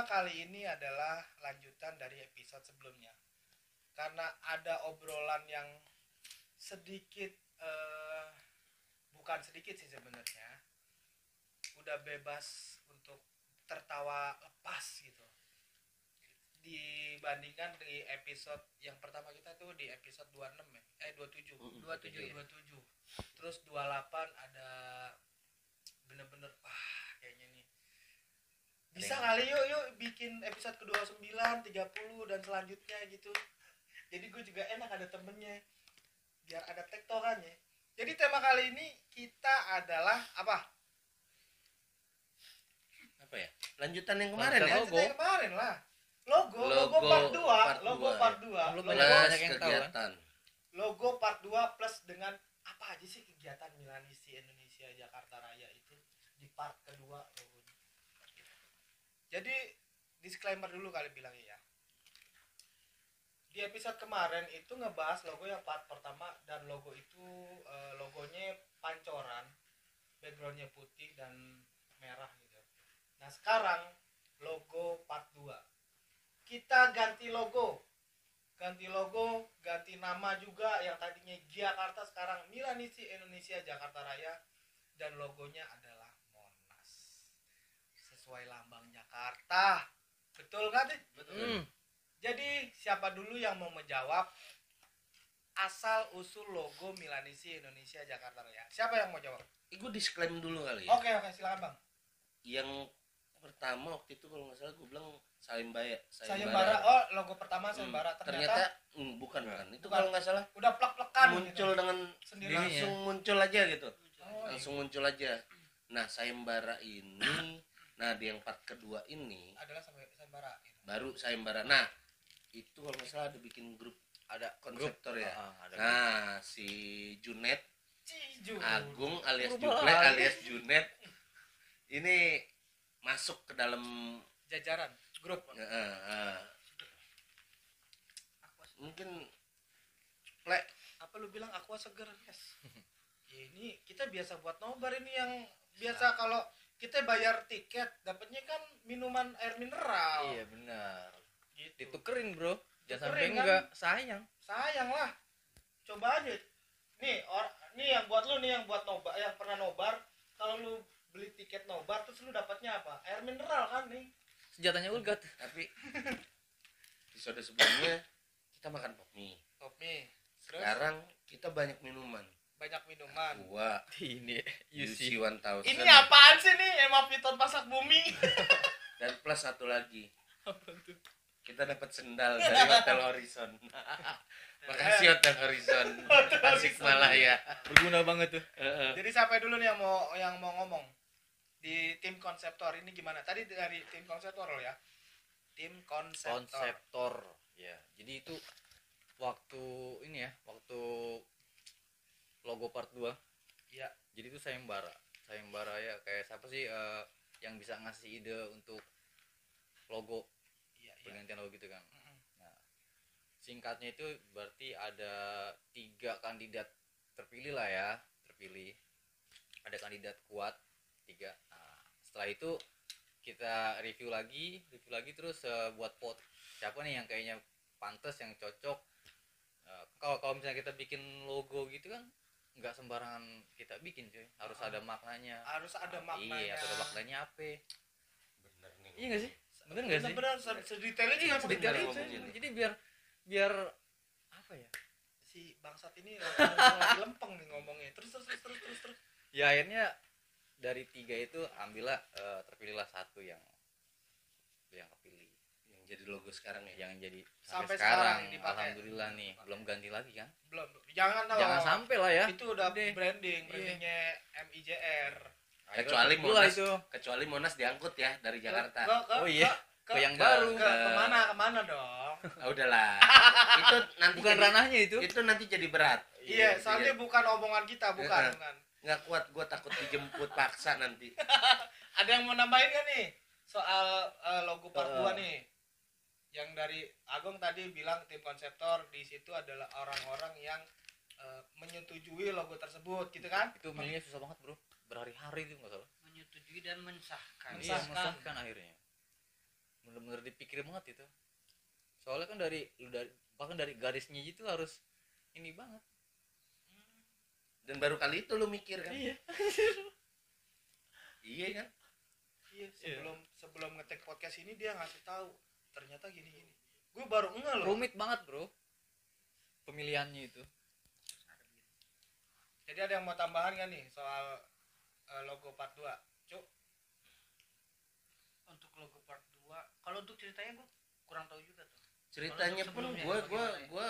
tema kali ini adalah lanjutan dari episode sebelumnya. Karena ada obrolan yang sedikit eh, bukan sedikit sih sebenarnya. Udah bebas untuk tertawa lepas gitu. Dibandingkan di episode yang pertama kita tuh di episode 26 ya. Eh 27. Mm, 27 27. Terus 28 ada bener-bener wah kayaknya bisa kali yuk yuk bikin episode ke 29 30 dan selanjutnya gitu. Jadi gue juga enak ada temennya biar ada tektokannya. Jadi tema kali ini kita adalah apa? Apa ya? Lanjutan yang kemarin Lanjutan ya? Logo. Lanjutan yang kemarin lah. Logo logo, Logo part 2 part logo dua, part 2 Lu logo, banyak- plus yang tahu, kan? kegiatan. Logo part 2 plus dengan apa aja sih kegiatan Milanisi Indonesia Jakarta Raya itu di part kedua. Jadi disclaimer dulu kali bilangnya ya. Di episode kemarin itu ngebahas logo yang part pertama dan logo itu eh, logonya pancoran, backgroundnya putih dan merah gitu. Nah sekarang logo part 2 kita ganti logo ganti logo, ganti nama juga yang tadinya Jakarta sekarang Milanisi Indonesia Jakarta Raya dan logonya adalah Monas. Sesuai lambang Jakarta. Betul kan? Tih? Hmm. Jadi siapa dulu yang mau menjawab asal usul logo Milanisi Indonesia Jakarta Raya? Siapa yang mau jawab? Eh, gue disclaim dulu kali ya Oke oke silakan Bang. yang pertama waktu itu kalau nggak salah gue bilang sayembara Sayembara. Oh, logo pertama Hmm, sayembara. ternyata, Ternyata, hmm, bukan bukan itu Bukan. kalau nggak salah udah plek-plekan muncul gitu. dengan sendiri. Langsung muncul aja gitu Oh, langsung muncul aja nah sayembara ini nah di yang part kedua ini adalah sayembara. baru sayembara nah itu kalau salah ada bikin grup ada konseptor ya Ah, ada grup. nah si Junet Ciju. Agung alias Junet alias Junet ini masuk ke dalam jajaran grup eh, eh. mungkin plek apa lu bilang aqua seger yes ya ini kita biasa buat nobar ini yang biasa kalau kita bayar tiket dapatnya kan minuman air mineral. Iya benar. Gitu. Ditukerin bro. Jangan sampai kan? enggak. Sayang. Sayang lah. Coba aja. Nih or nih yang buat lu nih yang buat nobar yang pernah nobar. Kalau lu beli tiket nobar terus lu dapatnya apa? Air mineral kan nih? Senjatanya ulgat. Tapi episode sebelumnya kita makan pop mie nih terus? Sekarang kita banyak minuman banyak minuman. Gua. Ini UC UC 1000 ini apaan sih nih? Emang piton pasak bumi. Dan plus satu lagi. Apa tuh? Kita dapat sendal dari Hotel Horizon. Makasih Hotel Horizon. Tasik Malaya berguna banget tuh. Heeh. Jadi siapa dulu nih yang mau yang mau ngomong? Di tim konseptor ini gimana? Tadi dari tim konseptor lo ya. Tim konseptor. konseptor. Ya jadi itu waktu ini ya waktu logo part 2 Iya. jadi itu sayembara. Sayembara ya kayak siapa sih eh, yang bisa ngasih ide untuk logo? Iya, iya. pergantian logo gitu kan? Nah singkatnya itu berarti ada tiga kandidat terpilih lah ya terpilih. Ada kandidat kuat tiga. Nah setelah itu kita review lagi review lagi terus eh, buat vote. Siapa nih yang kayaknya pantas yang cocok? Eh, kalau kalau misalnya kita bikin logo gitu kan nggak sembarangan kita bikin cuy harus Ah. ada maknanya Harus ada maknanya. iya harus ada maknanya apa bener nih iya nggak sih bener nggak sih Bener, se- sedetail itu sedetail bener itu jadi biar biar apa ya si bangsat ini lagi lagi lempeng nih ngomongnya. Terus terus terus terus terus. terus. ya akhirnya dari tiga itu ambillah eh, terpilihlah satu yang jadi logo sekarang ya yang jadi Sampai sampai, sekarang sekarang, dipakai. alhamdulillah nih belum ganti lagi kan Belum. Jangan dong. jangan sampai lah ya Itu udah Udah. branding, Iya. brandingnya MIJR. kecuali lah Monas itu kecuali Monas diangkut ya dari Jakarta Ke, ke, Oh iya. ke, Ke yang ke- baru. Ke, ke mana ke mana dong? Ah, udahlah itu nanti bukan jadi, ranahnya itu itu nanti jadi berat Iya, soalnya bukan omongan kita, bukan, bukan. nggak kuat gue takut dijemput paksa nanti Ada yang mau nambahin kan nih soal eh, logo part Eh. 2 nih? Yang dari Agung tadi bilang tim konseptor di situ adalah orang-orang yang eh, menyetujui logo tersebut, gitu kan? itu milihnya susah banget bro. Berhari-hari itu nggak salah. Menyetujui dan mensahkan. Iya Mensahkan. mensahkan akhirnya. Bener-bener dipikir banget itu. Soalnya kan dari lu dari bahkan dari garisnya itu harus ini banget. Dan baru kali itu lu mikir kan? Iya. Iya kan? Iya sebelum sebelum ngetek podcast ini dia ngasih tahu ternyata gini gini. Gue baru enggak loh. Rumit banget bro. Pemilihannya itu. Jadi ada yang mau tambahan kan nih soal eh, logo part 2 cuk. Untuk logo part 2 kalau untuk ceritanya gue kurang tahu juga tuh. Ceritanya pun gue gue gue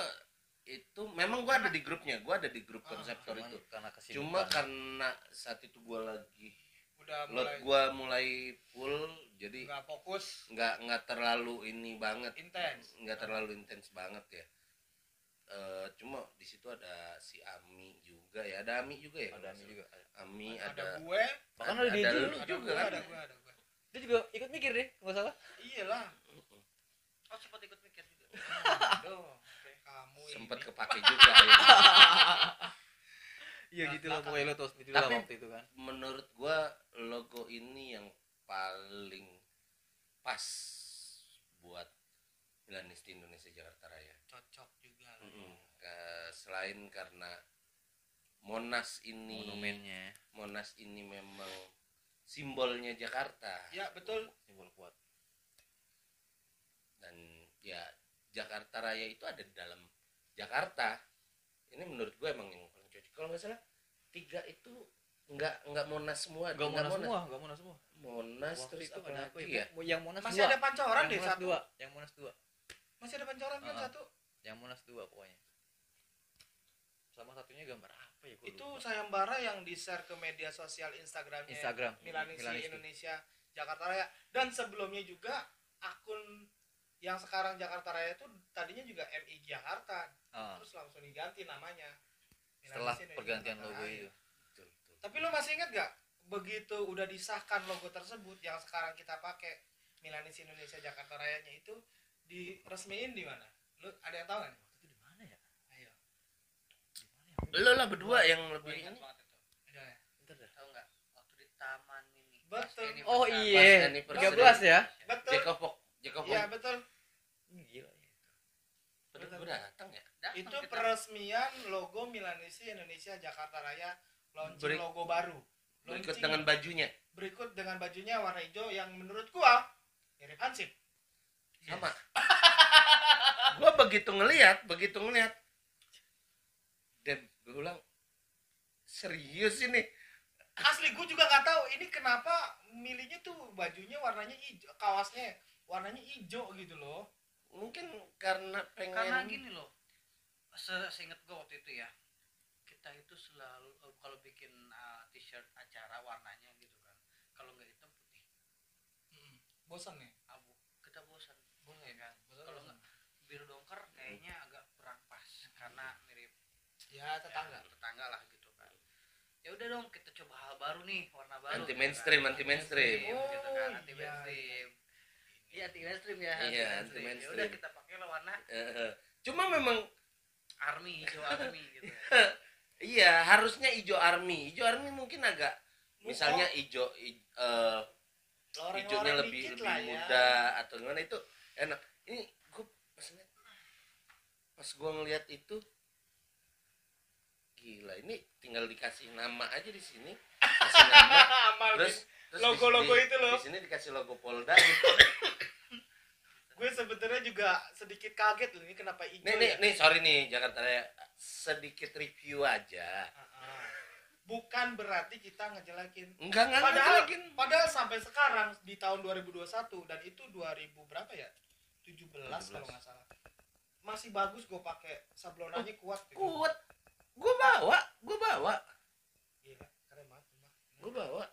itu memang gue ada di grupnya gue ada di grup Ah, konseptor Cuman itu. karena kesibukan. cuma karena saat itu gue lagi udah load mulai gue mulai full jadi nggak fokus. nggak nggak terlalu ini banget. Intens. Nggak terlalu intens banget ya. Eh, cuma di situ ada si Ami juga ya. Ada Ami juga ya ada Ami juga. Ami ada, ada, gue. Bahkan ada, dia ada juga lu ada juga. gue kan? Ada gue ada gue. Dia juga ikut mikir deh nggak salah. Iyalah. Oh sempat ikut mikir juga. Aduh, kayak kamu sempat kepake juga ya. iya Nah, gitu lah belakang. pokoknya lo tau sendiri lah waktu itu kan menurut gua logo ini yang paling pas buat Milanisti Indonesia Jakarta Raya. cocok juga lah. Mm-mm. Ke- selain karena Monas ini monumennya Monas ini memang simbolnya Jakarta ya betul simbol kuat dan ya Jakarta Raya itu ada di dalam Jakarta. Ini menurut gue emang yang. Kalau nggak salah tiga itu nggak nggak Monas semua, Gak tinggal monas semua, gak monas semua. Monas Waktu terus itu apa ada apa ya? ya? Yang monas masih dua. ada pancoran yang deh monas satu dua, yang monas dua, masih ada pancoran kan Ah. satu yang monas dua pokoknya. Sama satunya gambar apa ya? Itu lupa. sayembara yang di share ke media sosial Instagramnya Instagram Milanisti, Milanisti. Indonesia Jakarta Raya dan sebelumnya juga akun yang sekarang Jakarta Raya itu tadinya juga MI Jakarta Ah, terus langsung diganti namanya setelah pergantian logo Raya. itu. Betul, betul. tapi lu masih ingat gak begitu udah disahkan logo tersebut yang sekarang kita pakai Milanisti Indonesia Jakarta Rayanya itu diresmiin di mana lu ada yang tahu? Waktu itu di mana ya? ayo Di mana ya? Lo lah berdua yang gue lebih ingat ini. ada ya Bentar dah. tahu nggak waktu di taman mini Betul. Oh iya, anniversary. 13 ya? betul Jekopok, Jekopok. iya betul Gila ya. Betul, gue datang ya. Datang itu kita. peresmian logo Milanisti Indonesia Jakarta Raya launching Beri- logo baru Berikut Launching dengan bajunya berikut dengan bajunya warna hijau yang menurut gua mirip Hansip sama. gua begitu ngelihat, begitu ngelihat. Dan gue bilang serius ini. asli gua juga nggak tahu ini kenapa milihnya tuh bajunya warnanya hijau kawasnya warnanya hijau gitu loh Mungkin karena pengen karena gini loh se seinget gue waktu itu ya kita itu selalu eh, kalau bikin uh, t-shirt acara warnanya gitu kan kalau nggak hitam putih. Bosan nih abu kita bosan. Bosan ya? Kan kalau nggak biru dongker kayaknya agak kurang pas karena mirip ya tetangga. Ya, tetangga lah gitu kan. Ya udah dong kita coba hal baru nih warna baru Anti gitu mainstream, kan. anti mainstream. Mainstream, gitu kan Oh, anti iya, mainstream. iya. Anti mainstream ya Iya, anti Ya mainstream. udah kita pakai lah warna. Cuma memang army hijau army gitu iya harusnya hijau army. Hijau army mungkin agak misalnya hijau Loreng-loreng hijaunya lebih lebih ya. muda atau gimana itu enak. Ini gue pas gue ngeliat itu gila ini tinggal dikasih nama aja di sini kasih nama terus terus Logo-logo di- itu loh. di sini dikasih logo Polda gitu. Gue sebenarnya juga sedikit kaget loh ini kenapa hijau nih nih ya? nih sorry nih Jakarta Raya. Sedikit review aja. Bukan berarti kita ngejelekin. Enggak enggak padahal ngejelekin. padahal sampai sekarang di tahun 2021 dan itu 2000 berapa ya? 17, 17. kalau nggak salah. Masih bagus gue pakai sablonannya kuat gitu. kuat. Gue bawa gue bawa. Gila, keren banget gue bawa.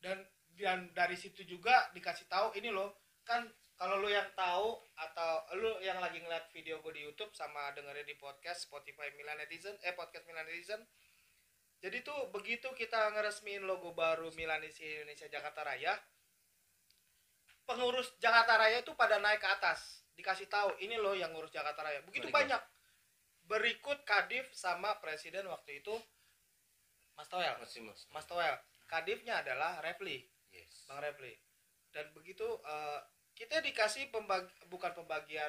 Dan dan dari situ juga dikasih tahu ini loh kan kalau lu yang tahu atau lu yang lagi ngeliat video gue di YouTube sama dengerin di podcast Spotify Milan Netizen eh podcast Milan Netizen jadi tuh begitu kita ngeresmiin logo baru Milanisi Indonesia Jakarta Raya pengurus Jakarta Raya itu pada naik ke atas dikasih tahu ini loh yang ngurus Jakarta Raya. Begitu Berikut. banyak. Berikut Kadif sama presiden waktu itu Mas Toel. Masih mas Mas Toel. Kadifnya adalah Refli. Yes. Bang Refli. Dan begitu eh, kita dikasih pembag bukan pembagian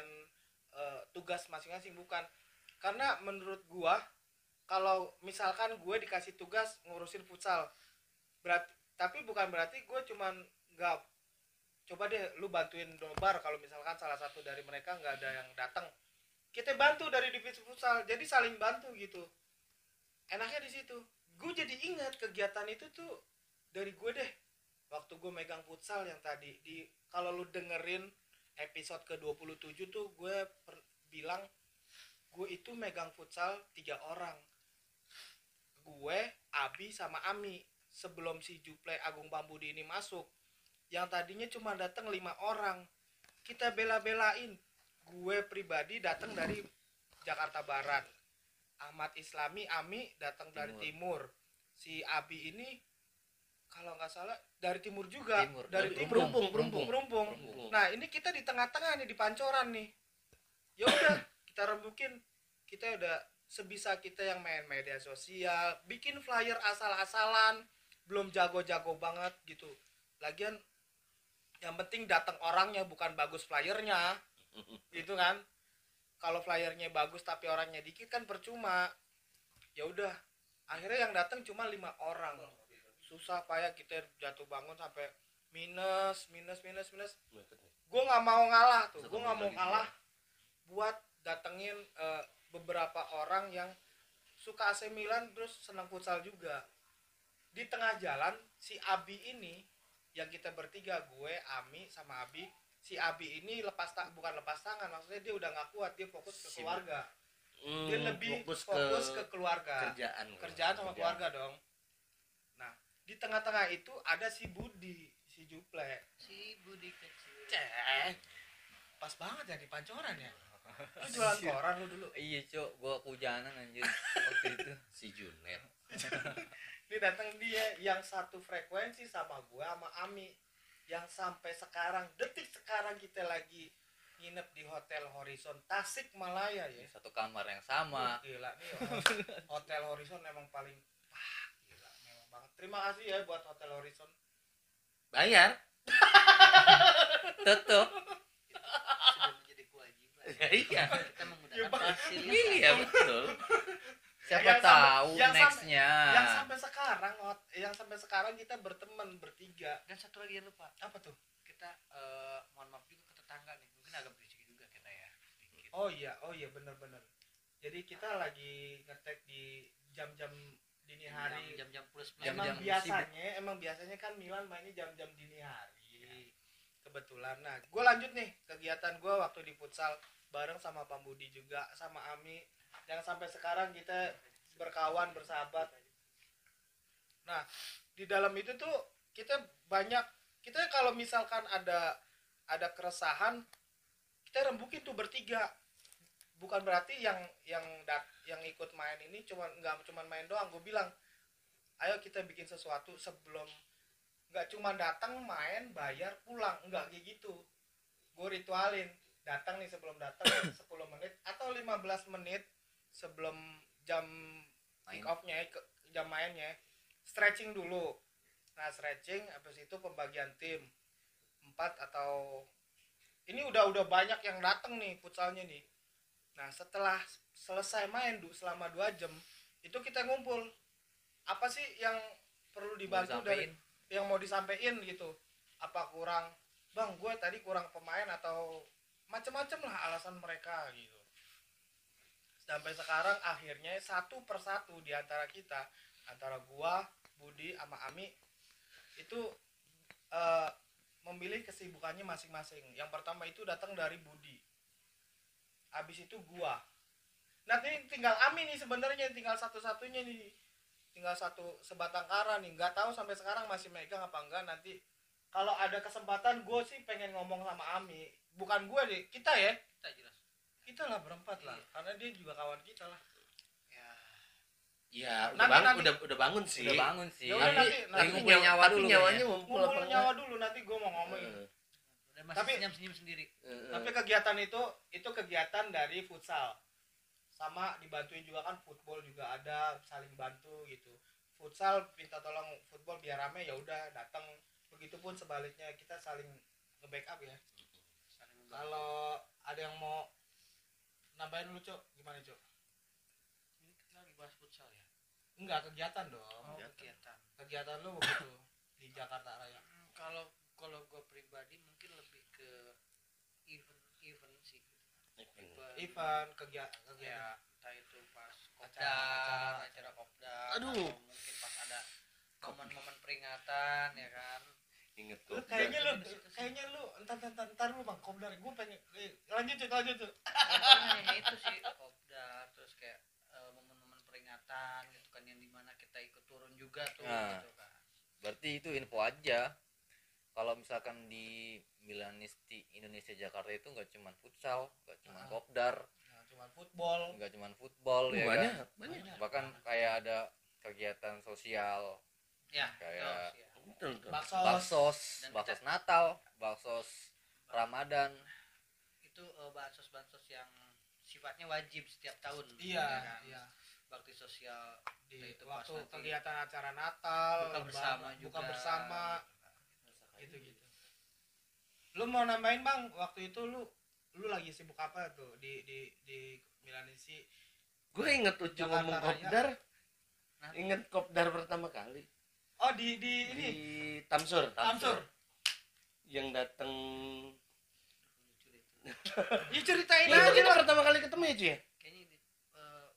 eh, tugas masing-masing bukan. Karena menurut gua kalau misalkan gue dikasih tugas ngurusin futsal berarti tapi bukan berarti gue cuman nggak coba deh lu bantuin nobar kalau misalkan salah satu dari mereka nggak ada yang datang. Kita bantu dari divisi futsal jadi saling bantu gitu. Enaknya di situ. Gue jadi ingat kegiatan itu tuh dari gue deh waktu gue megang futsal yang tadi di kalau lu dengerin episode ke 27 tuh gue per- bilang gue itu megang futsal tiga orang. Gue Abi sama Ami sebelum si Juple Agung Bambudi ini masuk. Yang tadinya cuma datang lima orang. Kita bela-belain. Gue pribadi datang dari Jakarta Barat. Ahmad Islami Ami datang dari timur. Si Abi ini kalau nggak salah dari timur juga. Timur, dari timur perumpung perumpung Perumpung. nah ini kita di tengah-tengah nih di pancoran nih. Ya udah kita rembukin. Kita udah sebisa kita yang main media sosial bikin flyer asal-asalan belum jago-jago banget gitu. Lagian yang penting datang orangnya bukan bagus flyernya. Gitu kan? Kalau flyernya bagus tapi orangnya dikit kan percuma. Ya udah akhirnya yang datang cuma lima orang susah payah kita jatuh bangun sampai minus minus minus minus. Gue nggak mau ngalah tuh. Gue nggak mau kalah buat datengin eh, beberapa orang yang suka AC Milan terus senang futsal juga. Di tengah jalan si Abi ini yang kita bertiga gue Ami sama Abi si Abi ini lepas tak bukan lepas tangan maksudnya dia udah nggak kuat dia fokus ke keluarga. Hmm, dia lebih fokus, fokus, ke, ke, keluarga. kerjaan. Kerjaan sama keluarga dong di tengah-tengah itu ada si Budi si Juple. Si Budi kecil. Cek. pas banget ya di pancoran ya? Lu jualan koran lu dulu. Iya cok gua kehujanan anjir waktu itu. Si Junet. Ini datang dia yang satu frekuensi sama gua sama Ami. Yang sampai sekarang detik sekarang kita lagi nginep di hotel Horizon Tasik Malaya ya. Satu kamar yang sama. Wah, gila nih hotel Horizon emang paling wah gila memang banget terima kasih ya buat hotel Horizon. Bayar. Tetep sudah menjadi kewajiban ya iya. Kita Ya, menggunakan Bang. fasilitas iya betul. Siapa Yang sampai- tahu yang sampai- nextnya. yang sampai sekarang yang sampai sekarang kita berteman bertiga. Dan satu lagi yang lupa. Apa tuh? Kita eh, mohon maaf juga ke tetangga nih. Mungkin agak berisik juga kita ya sedikit. Oh iya oh iya bener-bener jadi kita lagi ngetek di jam-jam dini hari. Jam-jam plus plus emang jam biasanya emang biasanya kan Milan mainnya jam-jam dini hari. Kebetulan. Nah gue lanjut nih kegiatan gue waktu di futsal bareng sama Pak Budi juga sama Ami. Yang sampai sekarang kita berkawan bersahabat. Nah di dalam itu tuh kita banyak kita kalau misalkan ada ada keresahan kita rembukin tuh bertiga bukan berarti yang yang dat yang ikut main ini cuma nggak cuma main doang. Gue bilang ayo kita bikin sesuatu sebelum nggak cuma datang main bayar pulang. Nggak kayak gitu. Gue ritualin datang nih sebelum datang 10 menit atau 15 menit sebelum jam kick off-nya jam mainnya. Stretching dulu. Nah stretching habis itu pembagian tim. Empat atau ini udah udah banyak yang datang nih futsalnya nih nah setelah selesai main du selama dua jam itu kita ngumpul. Apa sih yang perlu dibantu dari yang mau disampaikan gitu? Apa kurang bang gue tadi kurang pemain atau macam-macam lah alasan mereka gitu. Sampai sekarang akhirnya satu persatu di antara kita antara gua Budi sama Ami itu eh, memilih kesibukannya masing-masing. Yang pertama itu datang dari Budi habis itu gua. Nanti tinggal Ami nih sebenarnya tinggal satu-satunya nih. Tinggal satu sebatang kara nih. Nggak tahu sampai sekarang masih megang apa enggak. Nanti kalau ada kesempatan gue sih pengen ngomong sama Ami. Bukan gue deh kita ya. Kita jelas kita lah berempat lah. Karena dia juga kawan kita lah. Ya. Ya udah Nanti- bangun nanti. udah udah bangun sih. Udah bangun sih. Ya udah, tapi nanti- tapi, nanti ngumpul nyawa, nyawa tapi dulu nyawanya kayaknya. ngumpul nyawa dulu nanti gue mau ngomong enggak? Dan masih Tapi- senyum senyum sendiri. Eh, tapi kegiatan itu itu kegiatan dari futsal. Sama dibantuin juga kan football juga ada saling bantu gitu. Futsal minta tolong football biar rame ya udah datang begitupun sebaliknya kita saling nge-backup ya. Kalau ada yang mau nambahin dulu cok gimana cok ini kita lagi bahas futsal ya? Enggak kegiatan dong. Oh Kegiatan. kegiatan lu begitu di Jakarta Raya. Hmm, kalau kalau gue pribadi mungkin lebih ke event event sih Event. event kegiatan. ya kegiatan entah itu pas kopdar Acara- acara, kopdar Aduh. atau mungkin pas ada momen-momen peringatan ya kan? Inget lu kok kayaknya lu kayaknya lu entar entar entar lu bang kopdar gue pengen eh, lanjut cok lanjut cok Pokoknya ya itu sih kopdar terus kayak eh, momen-momen peringatan gitu kan yang di mana kita ikut turun juga tuh Nah. gitu kan. berarti itu info aja kalau misalkan di Milanisti Indonesia Jakarta itu nggak cuma futsal nggak cuma Ah. kopdar nah, cuman football. nggak cuma football ya kan? banyak banyak. Bahkan kayak ada kegiatan sosial. Ya Kayak- terus ya. betul bakso baksos. Baksos kita- Natal baksos Ramadan. Itu eh, bansos-bansos yang sifatnya wajib setiap tahun iya ya kan? iya. Bakti sosial. Di Itu pas waktu kegiatan acara Natal buka bersama juga buka bersama gitu gitu. Lu mau nambahin bang? Waktu itu lu lu lagi sibuk apa tuh di di di Milanisi gue inget Ucu ngomong kopdar. Nah. inget kopdar pertama kali. Oh di di ini? Di Tamsur Tamsur. Yang datang ya ceritain itu aja kita pertama kali ketemu ya cuy ya? Kayaknya di, eh,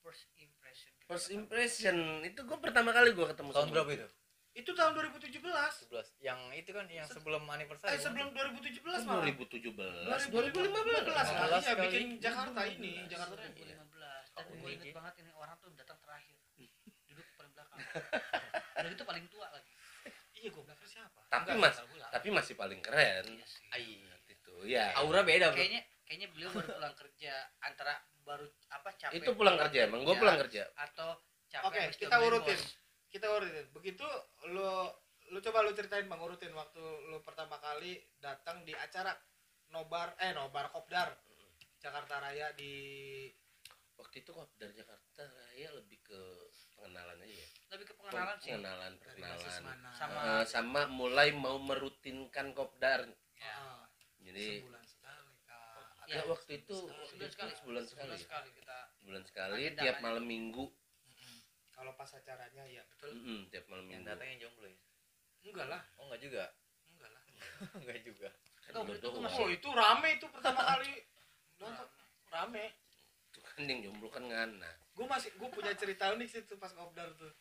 first impression first impression. Itu gue pertama kali gue ketemu tahun berapa itu itu tahun 2017 11 yang itu kan yang Se- sebelum anniversary eh kan? sebelum 2017 Kan malah 2017 2015 2015 kali. ya bikin Jakarta ini Jakarta Iya. ini 2015 dan Oh, gue ini. inget banget ini orang tuh datang terakhir. Duduk paling belakang. Udah gitu paling tua lagi. Iya gue belakang siapa? Tapi Enggak, mas- tapi masih paling keren. Iya sih. Ai. itu ya aura beda bro. kayaknya kayaknya beliau baru pulang kerja antara baru apa capek itu pulang kerja emang gue pulang kerja. atau capek Oke, kita urutin. Kita urutin. Begitu lu lu coba lu ceritain bang urutin waktu lu pertama kali datang di acara nobar eh nobar kopdar Jakarta Raya di waktu itu kopdar Jakarta Raya lebih ke pengenalan aja ya? Lebih ke pengenalan sih. Pengenalan perkenalan mana? Sama- Eh, sama mulai mau merutinkan kopdar. Ya. Ah, jadi sebulan sekali ah, ya, waktu itu sebulan sekali. sebulan sekali. Sebulan ya. sekali kita sebulan sekali tiap malam minggu. Kalau pas acaranya ya betul. Mm-mm, tiap malam yang minggu. datangnya jomblo ya? Enggak lah. Oh enggak juga? Enggak lah. Enggak juga. Kan Oh, itu masih- oh itu rame itu pertama kali. Nonton. Rame. Itu kan yang jomblo kan ngana gue masih gue punya cerita unik sih tuh pas kopdar tuh.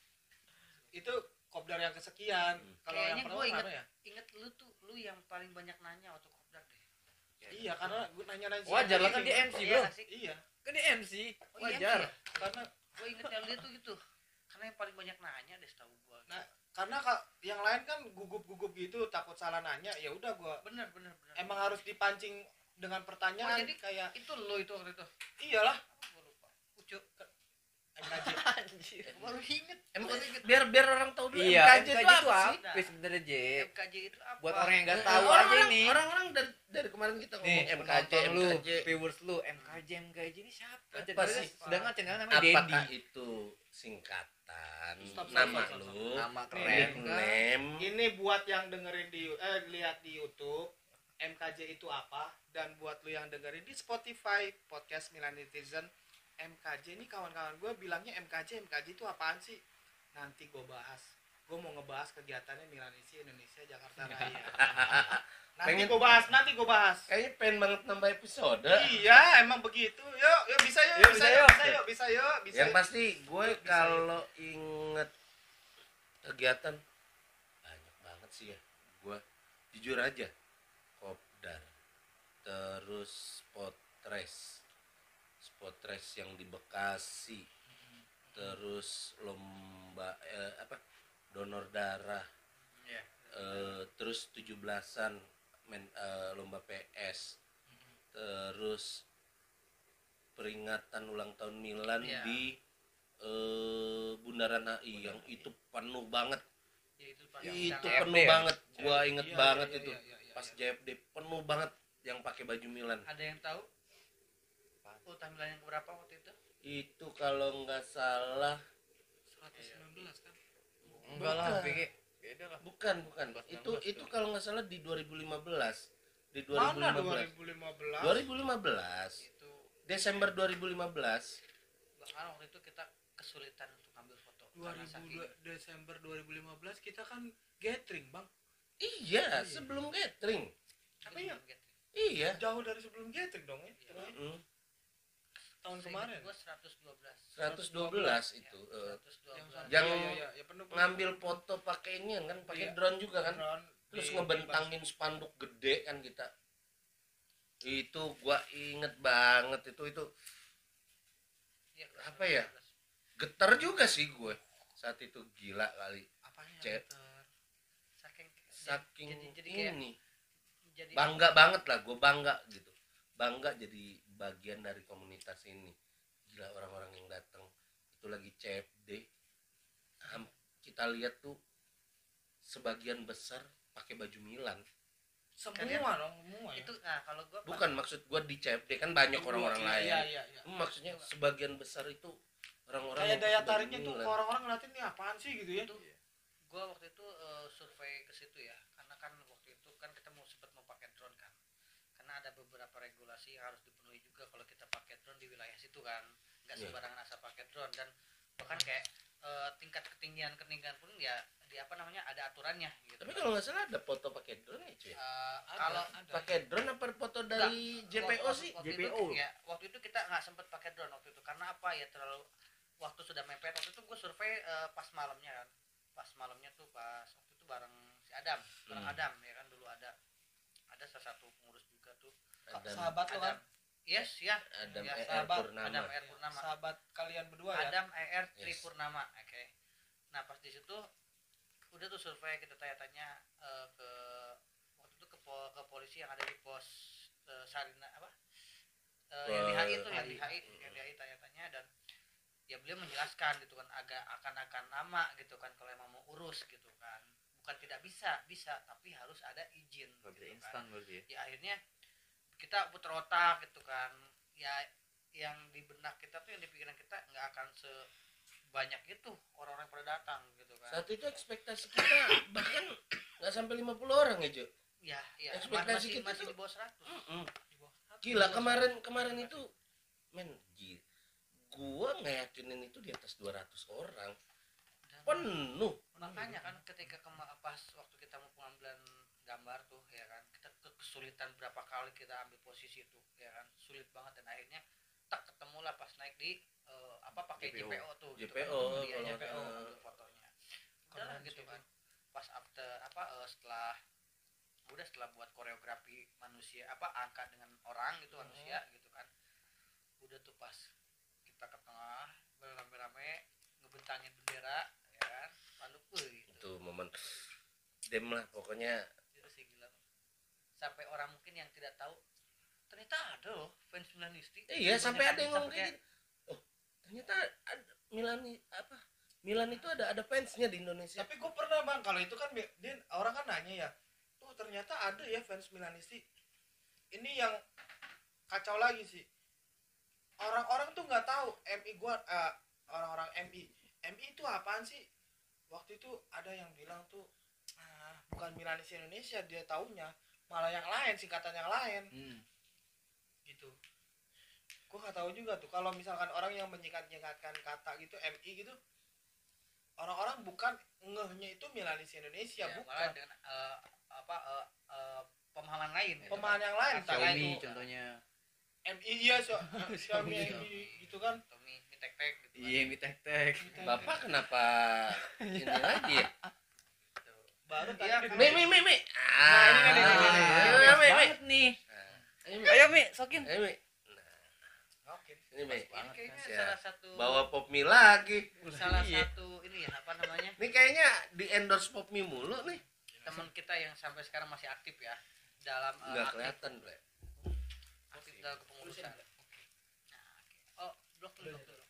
Itu kopdar yang kesekian. Hmm. kalau yang pertama gua inget- rame ya? inget lu tuh lu yang paling banyak nanya waktu kopdar deh. Iya karena gue nanya nanya wajar lah kan dia MC Iya bro. Sih iya kan dia MC Oh, iya, wajar. iya. karena gue ingetnya dia tuh gitu karena yang paling banyak nanya deh setahu gue Nah, karena ka- yang lain kan gugup-gugup gitu takut salah nanya ya udah gua bener bener bener. emang harus dipancing dengan pertanyaan Oh, jadi- kayak itu lo itu waktu itu? Iyalah MKJ anjir baru inget baru inget. biar biar orang tahu dulu iya MKJ MKJ itu apa sih? Apa sebenarnya J. MKJ itu apa? Buat orang yang nggak Eh, tahu aja orang-orang- ini orang-orang dari dari kemarin kita ngomong nih MKJ penonton lu MKJ viewers lu MKJ MKJ ini siapa? Apa sih? sedangkan channel namanya apakah Dedi itu singkatan. Stop, stop, nama stop, stop, lu. nama keren. Nickname ini buat yang dengerin di eh lihat di YouTube MKJ itu apa? Dan buat lu yang dengerin di Spotify podcast Milan Netizen MKJ ini kawan-kawan gue bilangnya MKJ MKJ itu apaan sih? Nanti gue bahas. Gue mau ngebahas kegiatannya Milanisi Indonesia Jakarta Raya. Nanti Pengen- gue bahas nanti gue bahas. Kayaknya pengen banget nambah episode. Iya emang begitu. Yuk yuk bisa yuk, Yuk, bisa, bisa, yuk, yuk. bisa yuk bisa yuk bisa. Yang pasti gue kalau inget kegiatan banyak banget sih ya. Gue jujur aja kopdar. Terus potres potres yang di Bekasi. Terus lomba eh, apa donor darah. Iya. eh, terus 17-an men, eh, lomba PS terus peringatan ulang tahun Milan Iya. di eh, Bundaran HI yang itu penuh banget. Ya, itu itu penuh ya? banget. Gua inget Iya, banget iya, itu. iya, iya, iya, pas. JFD penuh banget yang pakai baju Milan. Ada yang tahu oh tampilan yang berapa waktu itu? Itu kalau nggak salah 119 kan? Enggak lah. BG beda lah. Bukan bukan. 19, itu itu kalau nggak salah di 2015 di Mana 2015 2015? 2015 itu. Desember 2015 bahkan waktu itu kita kesulitan untuk ambil foto 2002 karena saking Desember 2015 kita kan gathering, Bang. iya sebelum gathering. Apa ya? Iya. Jauh dari sebelum gathering dong ya. Iya. Mm, Tahun kemarin. gua 112 112 itu Ya, eh, 112 Yang Iya, iya, iya, ya, penuh- ngambil foto pakai ini kan pakai Iya. drone juga kan Drone terus di- ngebentangin spanduk gede kan kita itu gua inget banget itu itu Iya, Apa ya? 112. getar juga sih gue saat itu gila kali apanya. Ter? saking saking jadi jadi kayak ini jadi bangga banget lah gue bangga gitu bangga jadi bagian dari komunitas ini. Gila orang-orang yang datang. Itu lagi CFD kita lihat tuh sebagian besar pakai baju Milan. Semua Kalian- dong, semua ya. itu nah kalau gua bukan maksud gue di CFD kan banyak orang-orang lain. Iya, iya, iya. maksudnya sebagian besar itu orang-orang Kayak yang daya tariknya tuh orang-orang ngeliatin nih apaan sih? gitu ya. itu gua waktu itu eh, survei ke situ ya karena kan waktu itu kan kita mau sempat mau pakai drone kan karena ada beberapa regulasi yang harus dipenuhi juga kalau kita pakai drone situ kan. Nggak Iya. sembarangan asal pakai drone. Dan bahkan kayak eh, tingkat ketinggian ketinggian pun ya di apa namanya ada aturannya gitu tapi kalau nggak salah ada foto pakai drone ya cuy? Eh, Ada, kalau pakai drone apa foto dari JPO waktu- sih? waktu itu, JPO. ya waktu itu kita nggak sempet pakai drone waktu itu. Karena apa ya terlalu waktu sudah mepet. Waktu itu gue survei eh, pas malamnya kan. Pas malamnya tuh pas waktu itu bareng si Adam bareng Hmm. Adam ya kan dulu ada. Ada salah satu pengurus juga tuh. Adam. Sahabat lo kan? Adam yes ya. Adam Ya, ER sahabat, Purnama. Adam R Purnama. Sahabat kalian berdua ya. Adam ER Tri Yes. Purnama oke. Nah pas di situ udah tuh survei kita tanya-tanya eh, ke waktu itu ke, po- ke polisi yang ada di pos eh, Sarina apa? Eh, yang di HI itu yang di HI yang di HI tanya-tanya dan ya beliau menjelaskan gitu kan agak akan-akan lama gitu kan kalau emang mau urus gitu kan. Bukan tidak bisa bisa tapi harus ada izin gitu kan. instan berarti ya? Ya akhirnya kita putar otak gitu kan. Ya yang di benak kita tuh yang di pikiran kita nggak akan sebanyak itu orang-orang pada datang gitu kan. Saat itu ekspektasi kita bahkan nggak sampai 50 orang ya Jo ya ya. Ekspektasi masih kita masih tuh- di bawah 100 Mm-mm. di bawah 100. gila kemarin kemarin itu men gila gua ngeyakinin itu di atas 200 orang. Dan penuh. makanya kan ketika kema pas waktu kita mau pengambilan gambar tuh ya kan kita ke- kesulitan berapa kali kita ambil posisi itu ya kan sulit banget. Dan akhirnya tak ketemu lah pas naik di eh, apa pakai JPO. JPO tuh gitu JPO, kan. Iya, kalau JPO ambil fotonya. Udahlah Keren gitu kan pas after apa eh, setelah udah setelah buat koreografi manusia apa angka dengan orang gitu manusia gitu kan. Udah tuh pas kita ke tengah rame-rame ngebentangin bendera ya kan. Lalu gitu itu momen dem lah pokoknya itu sih gila sampai orang mungkin yang tidak tahu ternyata ada loh fans Milanisti iya sampai ada yang ngomong kayak gitu oh ternyata ada Milan apa Milan itu ada ada fansnya di Indonesia Tapi gue pernah bang, kalau itu kan dia orang kan nanya ya, oh ternyata ada ya fans Milanisti. Ini yang kacau lagi sih. Orang-orang tuh nggak tahu MI gua eh, orang-orang MI. MI itu apaan sih? Waktu itu ada yang bilang tuh ah, bukan Milanisti Indonesia dia taunya malah yang lain singkatan yang lain hmm. gitu. Gue nggak tahu juga tuh kalau misalkan orang yang menyingkat-nyingkatkan kata gitu MI gitu orang-orang bukan ngehnya itu Milanisti Indonesia ya, malah bukan dengan eh, apa eh, eh, pemahaman lain gitu pemahaman yang lain Xiaomi itu contohnya MI iya so, Xiaomi Xiaomi. MI gitu kan Tommy Mi tek tek gitu kan. iya mi tek tek bapak kenapa ini lagi ya. baru mi mi mi mi Nah, ini kan, ini, ini, ini. Ah, Pas Mi, mi. banget nih. Ayo, Mi. sokin. Ayo, Mi. Oke. ini mi ini kayaknya salah satu bawa pop mie lagi. salah Iya. satu ini ya apa namanya? Ini kayaknya di endorse pop mie mulu nih. Teman kita yang sampai sekarang masih aktif ya dalam eh, nggak aktif, kelihatan bre. aktif dalam kepengurusan. Nah, oke. oh blok blok dulu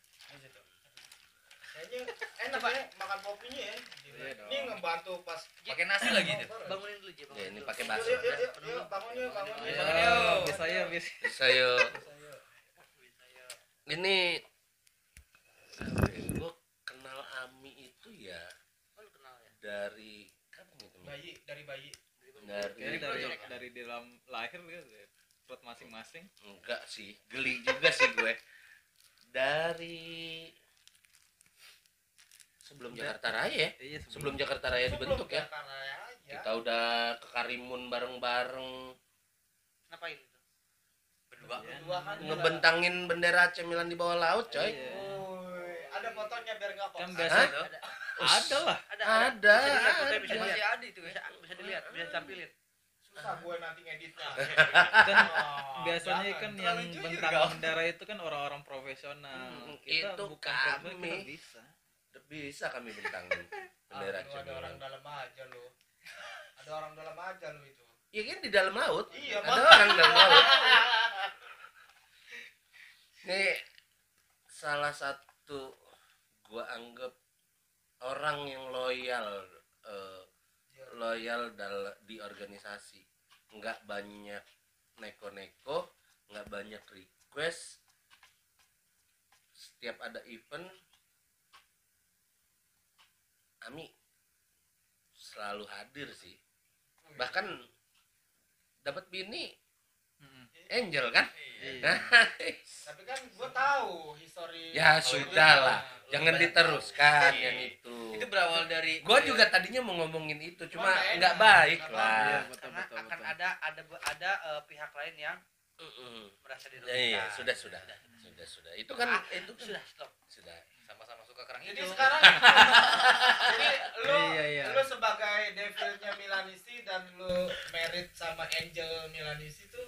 kayaknya enak ya makan kopinya ya. Iya ini ngebantu pas pakai nasi lagi tuh bangunin dulu Ji, bangunin Ya, ini pakai yuk bakso. yuk yuk yuk, yuk bangun yuk bangun Ayo, yuk bangun yuk. bisa ya bis saya Bisa, ya. ini gue kenal Ami itu ya Oh, ya? dari kapan itu Mi? bayi dari bayi. Dari dari dari ya? dalam lahir gitu ya, perut masing-masing. enggak sih geli juga sih gue. Dari sebelum Jakarta Raya ya Iya sebelum Jakarta Raya dibentuk ya Jakarta Raya aja. kita udah ke Karimun bareng-bareng Ngapain itu? berdua. Berdua kan juga. ngebentangin bendera AC Milan di bawah laut coy Iya. Woi, ada fotonya biar nggak Kan biasa itu. Ada. Ada lah. Ada. Ada, Bisa dilihat, bisa ada. dilihat. Masih ada itu ya. Bisa, bisa dilihat, bisa tampilin. Susah gue nanti ngeditnya. Kan Oh, biasanya jangan. kan yang bentang bendera itu kan orang-orang profesional. Hmm, kita itu bukan kami. kita bisa. Bisa kami bentangin bendera Ah, ada orang dalam aja lo. Ada orang dalam aja lo itu. ya kan di dalam laut Iya, ada Bang. orang dalam laut ini salah satu gua anggap orang yang loyal eh, loyal dal- di organisasi nggak banyak neko-neko nggak banyak request setiap ada event Ami selalu hadir sih. Bahkan dapat bini. Angel kan? Iya. Tapi kan gue tahu histori. ya sudah lah jangan diteruskan yang itu. Itu berawal dari gue juga tadinya mau ngomongin itu cuma nggak baik lah. Iya, betul, Karena betul, akan betul. ada ada ada eh, pihak lain yang merasa Ya, dirugikan. iya sudah sudah. Sudah sudah. Itu kan Ah, itu kan sudah stop. sudah suka kerang Jadi hijau. sekarang jadi lu Iya, iya. lu sebagai devilnya Milanisti dan lu merit sama Angel Milanisti tuh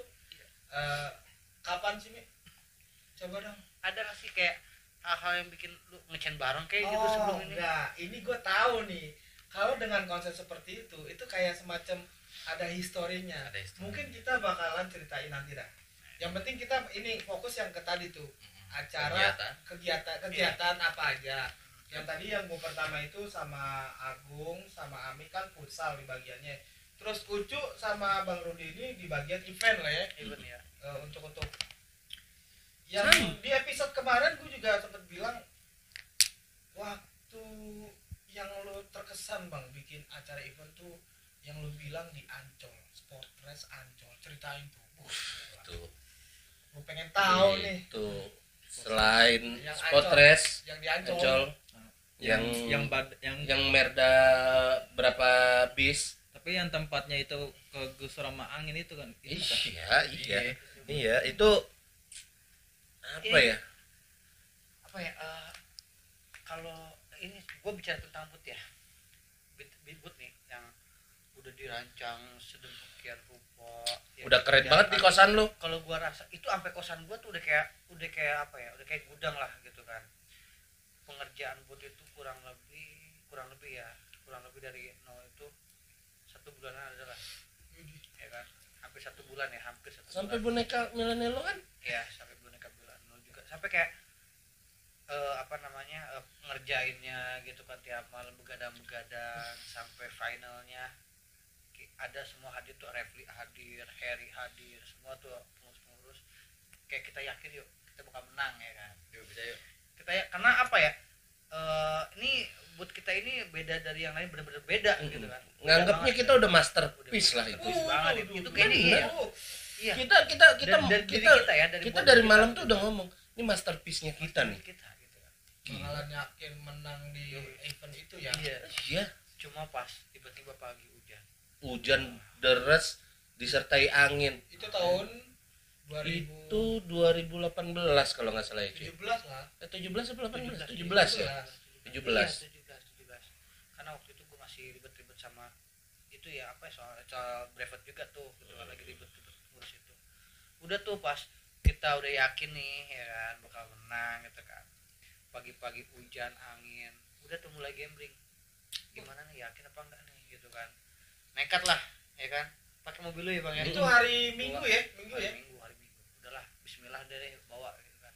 eh, kapan sih Mi? Coba dong. Ada nggak sih kayak hal-hal yang bikin lu ngecen bareng kayak gitu oh, sebelum ini? enggak. Ini gue tahu nih. Kalau dengan konsep seperti itu, itu kayak semacam ada historinya. Ada histori. Mungkin kita bakalan ceritain nanti dah. Yang penting kita ini fokus yang ke tadi tuh. Acara Kegiatan. kegiatan kegiatan apa aja. Yang tadi yang gue pertama itu sama Agung sama Ami kan futsal di bagiannya. Terus Ucu sama Bang Rudi ini di bagian event lah ya. Even ya. Eh, untuk untuk yang di episode kemarin gue juga sempat bilang waktu yang lo terkesan bang bikin acara event tuh yang lo bilang di Ancol Sport Press Ancol ceritain tuh itu gue pengen tahu nih itu selain Yang spot Ancol. race yang di Ancol, Ancol yang yang yang bad, yang, yang merda berapa bis tapi yang tempatnya itu ke Gus Rama angin itu kan itu kan? iya iya Iya. iya itu apa Ini- ya Apa ya? eh, kalau ini gue bicara tentang but ya. But, but nih yang udah dirancang sedemikian rupa. yang udah keren banget di dikerjakan. kosan lu. Kalau gua rasa itu sampai kosan gua tuh udah kayak udah kayak apa ya udah kayak gudang lah gitu kan. Pengerjaan bot itu kurang lebih kurang lebih ya kurang lebih dari nol itu satu bulanan adalah ya kan? Hampir satu bulan ya hampir satu sampai bulan. boneka Milanello kan? Ya sampai boneka bulan nol juga. Sampai kayak eh, apa namanya eh, ngerjainnya gitu kan tiap malam begadang-begadang sampai finalnya ada semua hadir tuh Refli hadir Harry hadir semua tuh pengurus-pengurus. Kayak kita yakin yuk kita bakal menang ya kan? Yuk, bisa yuk. Kita ya karena apa ya? Eh ini buat kita ini beda dari yang lain bener-bener beda gitu kan. Beda nganggapnya kita udah masterpiece lah itu. Bagus banget itu. Itu kayaknya iya. iya. Kita kita kita dari, dari kita kita ya dari kita dari malam kita tuh gitu. udah ngomong ini masterpiece-nya kita nih. kita gitu kan. Bakalan yakin menang di event itu ya? Iya. Iya. Cuma pas tiba-tiba pagi hujan hujan deras disertai angin. Itu tahun 2017 itu 2018 kalau nggak salah ya cuy lah. Eh, 17 atau 18 17 ya? 17. Iya, 17 17 karena waktu itu gue masih ribet-ribet sama itu ya apa ya, soal soal brevet juga tuh gitu kan lagi ribet-ribet ngurus itu udah tuh pas kita udah yakin nih ya kan bakal menang gitu kan. Pagi-pagi hujan angin udah tuh mulai gambling. Gimana nih yakin apa enggak nih gitu kan nekat lah ya kan? Pakai mobil lu ya bang ya? Itu hari minggu ya minggu hari ya? Minggu hari minggu. Udahlah Bismillah deh bawa gitu kan.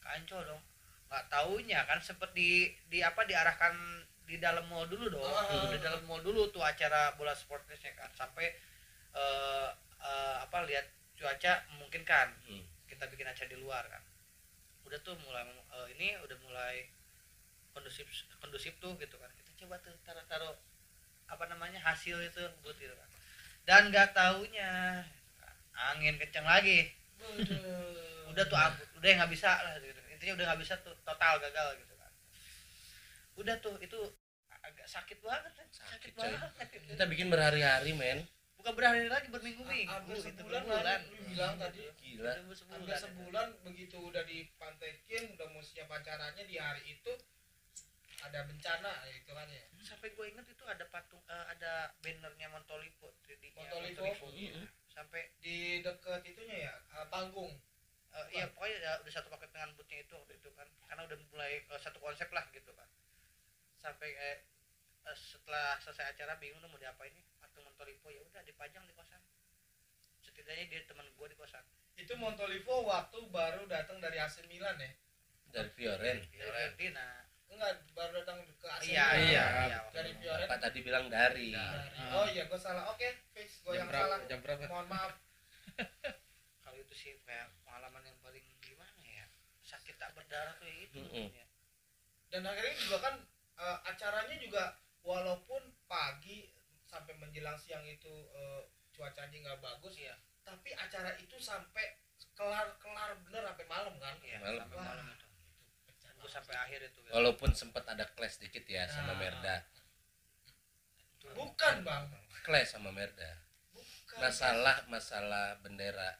Kancol dong. Nggak taunya kan sempet di di apa diarahkan di dalam mall dulu dong. Ah. di dalam mall dulu tuh acara bola sportnya kan. Sampai eh, eh, apa lihat cuaca memungkinkan Hmm. kita bikin acara di luar kan. Udah tuh mulai eh, ini udah mulai kondusif kondusif tuh gitu kan. Kita coba tuh taruh taruh apa namanya hasil itu buat gitu kan. Dan nggak taunya angin kenceng lagi. Udah tuh ampun udah nggak bisa lah gitu. intinya udah nggak bisa tuh total gagal gitu kan. Udah tuh itu agak sakit banget kan sakit, Sakit, banget. Gitu. kita bikin berhari-hari men. Bukan berhari lagi berminggu-minggu. Hampir itu sebulan berbulan. kan lu bilang tadi. Gila. Sebulan, itu. sebulan begitu udah dipantekin udah mau siap acaranya di hari itu ada bencana gitu kan ya. Sampai gue inget itu ada patung eh, ada bannernya Montolivo 3D -nya Montolivo. Mm-mm. sampai di deket itunya ya eh, panggung. Eh, iya pokoknya ya udah satu paket dengan bootnya itu waktu itu kan. Karena udah mulai eh, satu konsep lah gitu kan. Sampai eh, eh, setelah selesai acara bingung tuh mau diapain nih patung Montolivo. Ya udah dipajang di kosan. Setidaknya dia teman gue di kosan. Itu Montolivo waktu baru datang dari AC Milan ya? Dari Fiorentina enggak baru datang ke AC iya iya Iya. dari Fioren Bapak tadi bilang dari Dari- Ah. oh iya gue salah oke fix gue jam yang berapa salah jam berapa mohon maaf kalau itu sih kayak pengalaman yang paling gimana ya sakit tak berdarah tuh ya itu Mm-mm. ya. dan akhirnya juga kan eh, acaranya juga walaupun pagi sampai menjelang siang itu eh, cuacanya nggak bagus Iya. tapi acara itu sampai kelar kelar bener sampai malam kan Iya, Malam. sampai Wah. malam itu. Itu akhir itu. gitu. walaupun sempat ada clash dikit ya sama Nah. Merda bukan bang clash sama Merda bukan masalah masalah bendera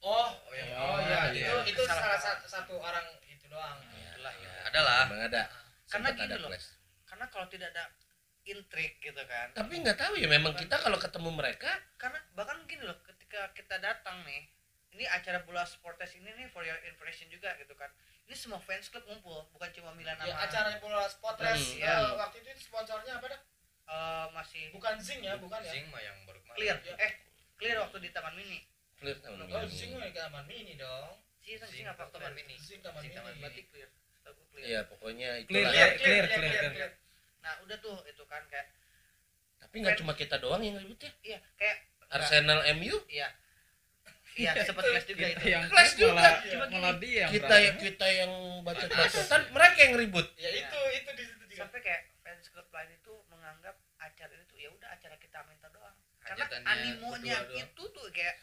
oh oh, yang- oh oh, ya iya. itu itu Salah salah satu, satu orang itu doang Itulah ya. ada lah emang ada Karena sempat ada gini loh. clash Karena kalau tidak ada intrik gitu kan. tapi nggak tahu ya memang kita kalau ketemu mereka Karena bahkan gini loh, ketika kita datang nih, ini acara bola sportes ini nih for your impression juga gitu kan. Ini semua fans club ngumpul, bukan cuma Milan ya sama acaranya bola spot race Hmm, eh, iya. waktu itu sponsornya apa dah eh, masih bukan Zing ya bukan ya Zing mah yang baru kemarin clear. Iya. Eh, clear waktu di Taman Mini. clear tahun oh ini. Zing mah Taman Mini dong Zing sih apa Taman Taman Mini. Zing Taman Zing Taman Mini berarti clear. Clear. Iya pokoknya Clear, itulah. clear, clear, clear. Nah, udah tuh itu kan kayak Tapi nggak cuma kita doang yang ribut ya. iya, kayak enggak, Arsenal MU Iya. Iya, sempat kelas juga itu. yang Kelas juga. Iya. malah dia yang kita berantem. kita yang bacot-bacotan mereka yang ribut. ya itu itu di situ juga sampai kayak fans club lain itu menganggap acara itu ya udah acara kita minta doang karena Hajatannya animonya berdua itu tuh kayak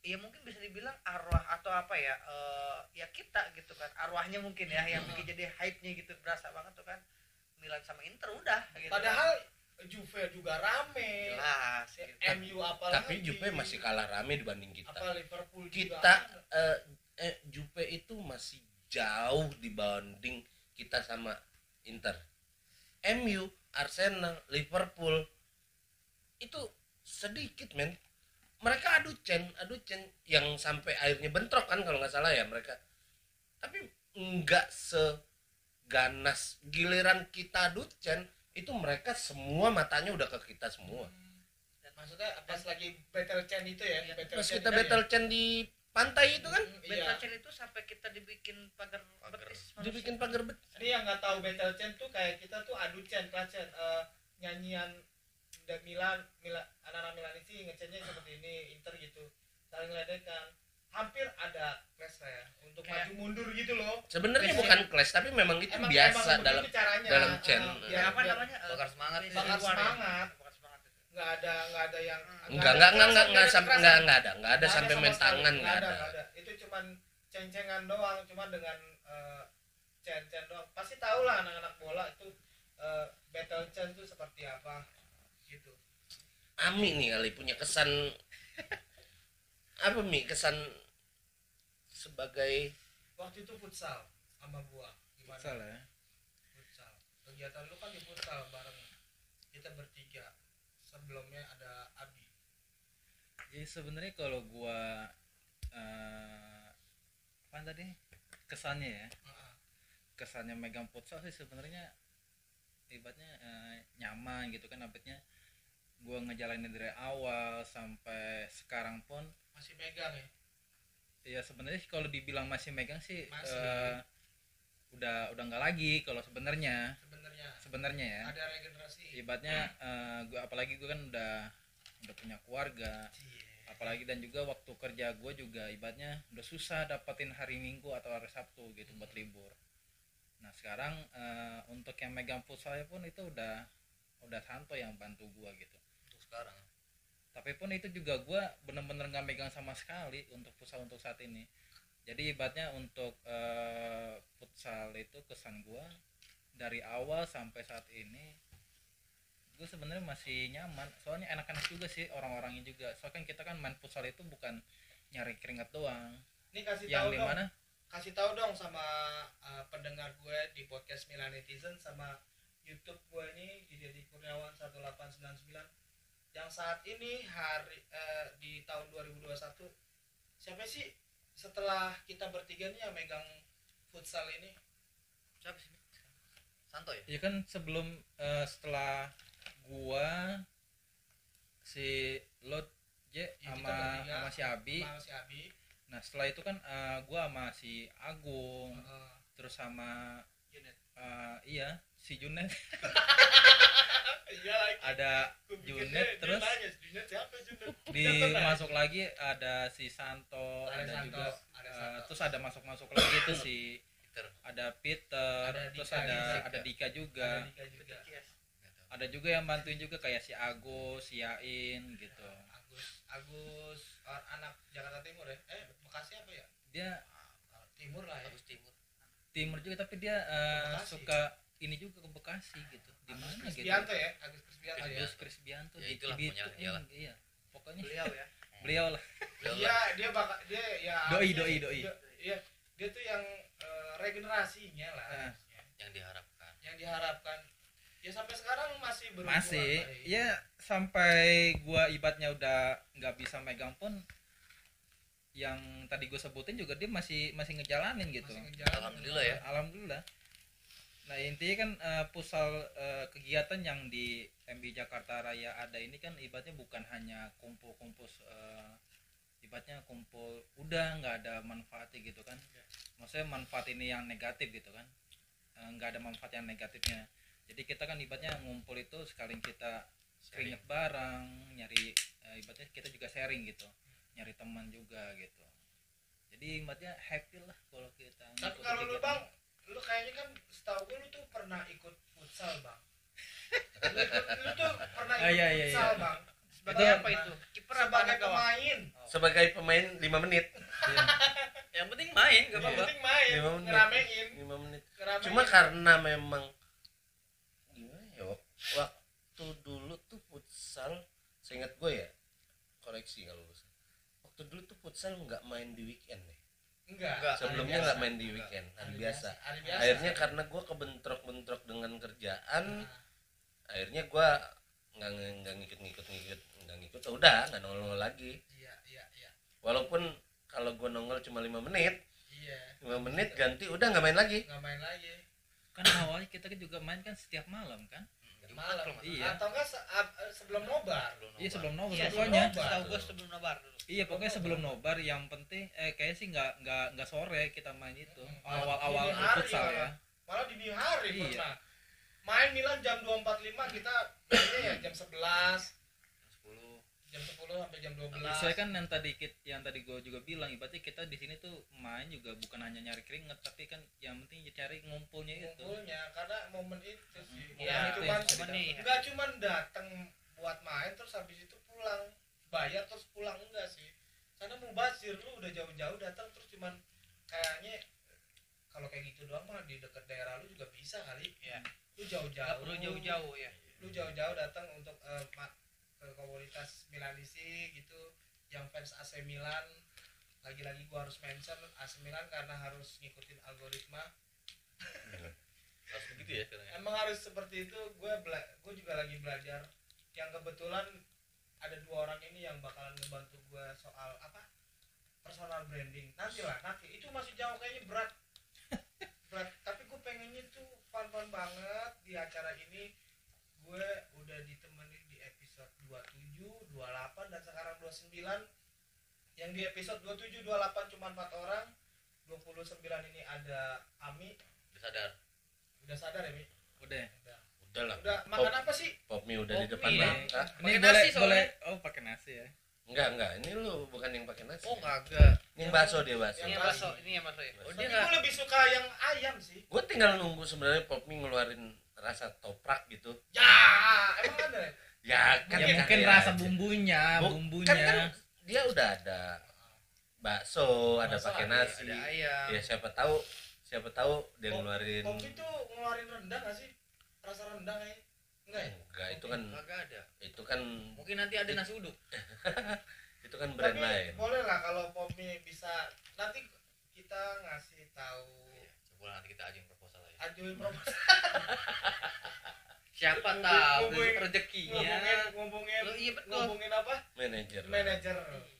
ya mungkin bisa dibilang arwah atau apa ya eh, ya kita gitu kan arwahnya mungkin ya yang bikin jadi hype nya gitu berasa banget tuh kan Milan sama Inter udah gitu. padahal Juve juga rame jelas gitu. MU apalagi Tapi Juve masih kalah rame dibanding kita. apa Liverpool juga Kita eh, eh, Juve itu masih jauh dibanding kita sama Inter. MU, Arsenal, Liverpool itu sedikit men. Mereka adu cen, adu cen yang sampai akhirnya bentrok kan kalau nggak salah ya mereka. Tapi nggak seganas giliran kita adu cen itu mereka semua matanya udah ke kita semua. Dan maksudnya pas lagi battle chain itu ya Iya. Pas chain kita itu battle cen di pantai itu kan Mm, iya. Battle Chain itu sampai kita dibikin pagar Pagar. betis manusia. dibikin pagar bet ini yang nggak tahu battle chain tuh kayak kita tuh adu chain kelas chain eh, nyanyian dan Milan Milan anak-anak Milan ini ngechennya seperti ini Inter gitu saling ledekan hampir ada clash ya. Untuk Kayak- maju mundur gitu loh. Sebenarnya bukan clash tapi memang itu Emang- biasa emang dalam caranya, dalam chain. biar- Ya, apa namanya? bakar semangat. Dari Bakar luar ya. semangat. Bakar semangat nggak ada nggak ada yang enggak enggak enggak enggak enggak sampai enggak enggak ada enggak ada sampai main tangan enggak ada nggak ada. Itu cuman ceng-cengan doang cuman dengan eh, cen-cen doang. Pasti tahu lah anak-anak bola itu eh, battle chain itu seperti apa gitu. Ami nih kali punya kesan apa mi? Kesan sebagai waktu itu futsal sama gua gimana? Futsal ya. futsal. Kegiatan lu kan di futsal bareng kita bertiga. Sebelumnya ada Abi. Jadi sebenarnya kalau gua eh apa tadi? Kesannya ya. Kesannya megang futsal sih sebenarnya ibaratnya eh, nyaman gitu kan. Dapetnya gua ngejalanin dari awal sampai sekarang pun masih megang ya ya sebenarnya sih kalau dibilang masih megang sih Masih. eh, udah udah nggak lagi kalau sebenarnya. Sebenarnya. Sebenarnya ya. Ada regenerasi. Ibaratnya eh, gua apalagi gua kan udah udah punya keluarga. Cie. apalagi dan juga waktu kerja gue juga ibaratnya udah susah dapetin hari minggu atau hari sabtu gitu buat libur. Nah sekarang eh, untuk yang megang futsal pun itu udah udah Santo yang bantu gue gitu. Untuk sekarang tapi pun itu juga gue bener-bener nggak megang sama sekali untuk futsal untuk saat ini. Jadi ibaratnya untuk eh, futsal itu kesan gue dari awal sampai saat ini gue sebenarnya masih nyaman. Soalnya enak-enak juga sih orang-orangnya juga. Soalnya kan kita kan main futsal itu bukan nyari keringat doang. Ini kasih yang tahu dong. di mana? Kasih tahu dong sama uh, pendengar gue di podcast Milan Netizen sama YouTube gue ini di Kurniawan 1899 yang saat ini hari eh, di tahun 2021 siapa sih setelah kita bertiga nih yang megang futsal ini? Siapa sih? Santo ya? Ya kan sebelum eh, setelah gua si Lot J Ya, sama sama si Abi. Sama si Abi. Nah setelah itu kan eh, gua sama si Agung uh, terus sama Junet. eh, iya si Junet. iya ada Gua pikir Junet, terus? di masuk lagi ada si Santo Ada ada, Santo, juga ada eh, Santo. terus ada masuk masuk lagi itu si Peter. ada Peter Ada terus Dika, ada Dika. ada Dika juga ada Dika juga ada yang bantuin juga kayak si Agus si Yain gitu Agus Agus or- anak Jakarta Timur ya eh Bekasi apa ya dia Ah, Timur lah ya timur timur juga tapi dia eh, Bekasi. suka ini juga ke Bekasi gitu di mana gitu Krisbianto ya Agus Krisbianto ya Agus Krisbianto Ya, di itulah Cibitung, pokoknya dia lah. iya pokoknya beliau ya beliau lah Iya, dia bakal dia ya Doi, doi, doi. Iya, dia tuh yang eh, regenerasinya lah Ah. harusnya. yang diharapkan Yang diharapkan ya sampai sekarang masih berhubungan masih baik. ya sampai gua ibatnya udah nggak bisa megang pun yang tadi gue sebutin juga dia masih masih ngejalanin gitu Masih ngejalanin. Alhamdulillah ya. alhamdulillah nah intinya kan eh, pusat eh, kegiatan yang di MB Jakarta Raya ada ini kan ibaratnya bukan hanya kumpul-kumpul eh, ibaratnya kumpul udah nggak ada manfaatnya gitu kan. Maksudnya manfaat ini yang negatif gitu kan. Nggak ada manfaat yang negatifnya. Jadi kita kan ibaratnya ngumpul itu sekali kita keringet bareng nyari eh, ibaratnya kita juga sharing gitu. Nyari teman juga gitu. Jadi ibaratnya happy lah kalau kita Tapi kalau lu. Bang, lu kayaknya kan setahu gue lu tuh pernah ikut futsal, Bang. lu, lu tuh pernah ikut Ah, iya, iya, futsal, iya. Bang. sebagai Itu- apa itu kiper apa Sebagai pemain. sebagai pemain 5 menit yang penting main gak Yang apa-apa penting main, Lima menit. ngeramein, 5 menit ngeramein. cuma karena memang gimana ya Wak? waktu dulu tuh futsal seingat gue ya koreksi kalau lu salah. waktu dulu tuh futsal nggak main di weekend deh enggak, Enggak, sebelumnya hari nggak biasa. main di weekend hari biasa Hari biasa. akhirnya karena gue kebentrok-bentrok dengan kerjaan Nah, akhirnya gue nggak nggak ngikut-ngikut ngikut nggak ngikut ya udah nggak nongol lagi Iya, iya, iya. walaupun kalau gue nongol cuma lima menit Iya. lima menit ganti udah nggak main lagi Nggak main lagi. kan awalnya kita juga main kan setiap malam kan Malam. Iya. Atau enggak se- sebelum nobar. iya sebelum nobar Iya, pokoknya Nobar. gue sebelum nobar dulu iya pokoknya sebelum nobar yang penting eh kayaknya sih nggak nggak nggak sore kita main itu Hmm, awal awal futsal ya malah. Dini hari Iya. pernah. Main Milan jam 2.45 kita ya jam 11, 10 jam 10 sampai jam 12. saya kan yang tadi kit- yang tadi gue juga bilang ibaratnya kita di sini tuh main juga bukan hanya nyari keringet tapi kan yang penting cari ngumpulnya itu ngumpulnya karena momen itu sih. Hmm, Iya, itu kan yang cuman nih enggak cuma datang buat main terus habis itu pulang. Bayar terus pulang enggak sih. Karena mau basir lu udah jauh-jauh datang terus cuman kayaknya kalau kayak gitu doang mah di dekat daerah lu juga bisa kali. Iya. Lu nggak jauh-jauh. perlu jauh-jauh ya lu jauh-jauh datang untuk ke komunitas Milanisi gitu yang fans AC Milan. Lagi-lagi gua harus mention AC Milan karena harus ngikutin algoritma. Harus begitu ya sekarang emang harus seperti itu. Gue bela gue juga lagi belajar. Yang kebetulan ada dua orang ini yang bakalan ngebantu gue soal apa? Personal branding. Nanti lah nanti. Itu masih jauh kayaknya berat. Berat. Tapi gue pengennya tuh fun fun banget di acara ini. Gue udah ditemenin di episode 27 28 dan sekarang 29 yang di episode 27 28 cuma empat orang. 29 ini ada Ami. Udah sadar? Udah sadar ya Mi? Udah. Udah udah lah. Udah makan apa sih? pop mie udah di Pop depan mie. mata ini Pakai boleh nasi soalnya. boleh oh pakai nasi ya? Enggak enggak. Ini lu bukan yang pakai nasi. Oh kagak ini yang bakso dia bakso ini yang bakso. ini yang bakso ya? Oh dia gue nggak lebih suka yang ayam sih. gue tinggal nunggu sebenarnya pop mie ngeluarin rasa toprak gitu. Ya, emang ada. Ya? ya kan ya ya, mungkin ya rasa bumbunya Bu- bumbunya. kan, kan dia udah ada bakso ada pakai nasi. ada ayam. Ya siapa tahu siapa tahu dia ngeluarin kopi tuh ngeluarin rendang gak sih? Rasa rendang ya enggak ya? Enggak itu kan ada. itu kan mungkin nanti ada nasi uduk. Itu kan brand tapi lain. boleh lah kalau Pomi bisa nanti kita ngasih tahu Iya, coba nanti kita ajuin proposal aja. Ajuin proposal siapa tahu ngomongin- rezekinya. ngomongin ngomongin iya betul. ngomongin apa? Manajer manajer